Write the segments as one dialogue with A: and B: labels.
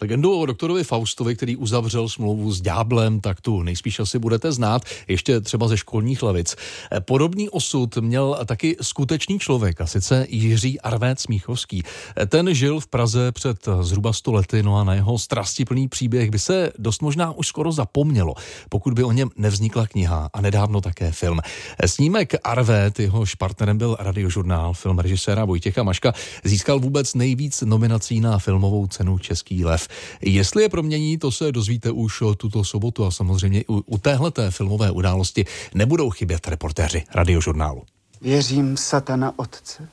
A: Legendu o doktorovi Faustovi, který uzavřel smlouvu s Ďáblem, tak tu nejspíš asi budete znát, ještě třeba ze školních lavic. Podobný osud měl taky skutečný člověk, a sice Jiří Arvét Smíchovský. Ten žil v Praze před zhruba 100 lety, no a na jeho strastiplný příběh by se dost možná už skoro zapomnělo, pokud by o něm nevznikla kniha a nedávno také film. Snímek Arvét, jehož partnerem byl radiožurnál, film režiséra Vojtěcha Maška, získal vůbec nejvíc nominací na filmovou cenu Český lev. Jestli je promění, to se dozvíte už tuto sobotu a samozřejmě u, u téhleté filmové události nebudou chybět reportéři radiožurnálu.
B: Věřím satana otce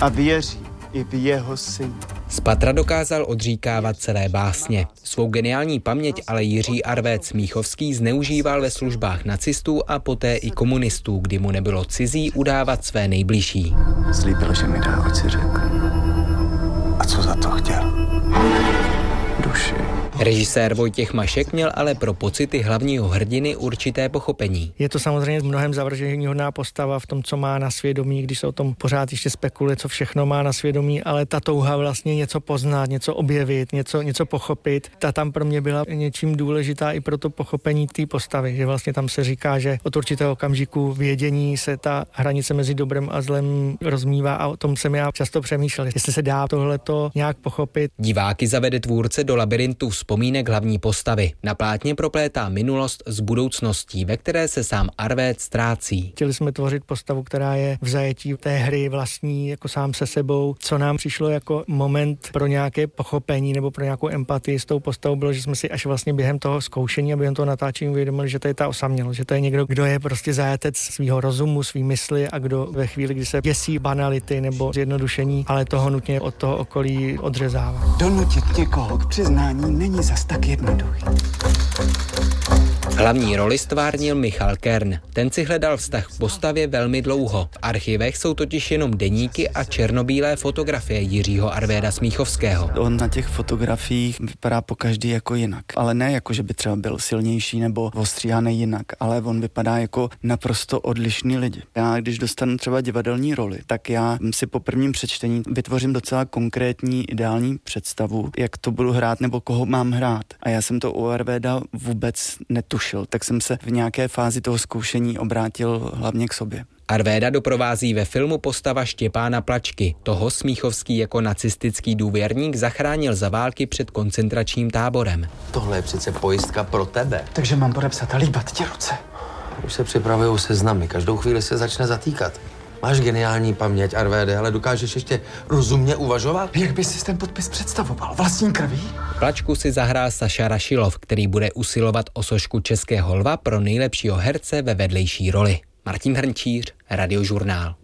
B: a věřím i v jeho syn.
C: Z patra dokázal odříkávat celé básně. Svou geniální paměť ale Jiří Arvec Míchovský zneužíval ve službách nacistů a poté i komunistů, kdy mu nebylo cizí udávat své nejbližší.
B: Slíbil, že mi dá, si řeknu. A co za to chtěl?
C: Režisér Vojtěch Mašek měl ale pro pocity hlavního hrdiny určité pochopení.
D: Je to samozřejmě mnohem hodná postava v tom, co má na svědomí, když se o tom pořád ještě spekuluje, co všechno má na svědomí, ale ta touha vlastně něco poznat, něco objevit, něco, něco pochopit, ta tam pro mě byla něčím důležitá i pro to pochopení té postavy, že vlastně tam se říká, že od určitého okamžiku vědění se ta hranice mezi dobrem a zlem rozmývá a o tom jsem já často přemýšlel, jestli se dá tohleto nějak pochopit.
C: Diváky zavede tvůrce do labirintu vzpomínek hlavní postavy. Na plátně proplétá minulost s budoucností, ve které se sám Arvét ztrácí.
D: Chtěli jsme tvořit postavu, která je v zajetí té hry vlastní, jako sám se sebou. Co nám přišlo jako moment pro nějaké pochopení nebo pro nějakou empatii s tou postavou, bylo, že jsme si až vlastně během toho zkoušení a během toho natáčení uvědomili, že to je ta osamělost, že to je někdo, kdo je prostě zajetec svého rozumu, svý mysli a kdo ve chvíli, kdy se děsí banality nebo zjednodušení, ale toho nutně od toho okolí odřezává.
B: Donutit někoho k přiznání není zas tak jednoduchý.
C: Hlavní roli stvárnil Michal Kern. Ten si hledal vztah k postavě velmi dlouho. V archivech jsou totiž jenom deníky a černobílé fotografie Jiřího Arvéda Smíchovského.
B: On na těch fotografiích vypadá po každý jako jinak. Ale ne jako, že by třeba byl silnější nebo ostříhaný jinak, ale on vypadá jako naprosto odlišný lidi. Já, když dostanu třeba divadelní roli, tak já si po prvním přečtení vytvořím docela konkrétní ideální představu, jak to budu hrát nebo koho mám hrát. A já jsem to u Arvéda vůbec netušil netušil, tak jsem se v nějaké fázi toho zkoušení obrátil hlavně k sobě.
C: Arvéda doprovází ve filmu postava Štěpána Plačky. Toho Smíchovský jako nacistický důvěrník zachránil za války před koncentračním táborem.
E: Tohle je přece pojistka pro tebe.
B: Takže mám podepsat a líbat ti ruce.
E: Už se připravují seznamy, každou chvíli se začne zatýkat. Máš geniální paměť, Arvéde, ale dokážeš ještě rozumně uvažovat?
B: Jak bys si ten podpis představoval? Vlastní krví?
C: Plačku si zahrál Saša Rašilov, který bude usilovat o sošku Českého lva pro nejlepšího herce ve vedlejší roli. Martin Hrnčíř, Radiožurnál.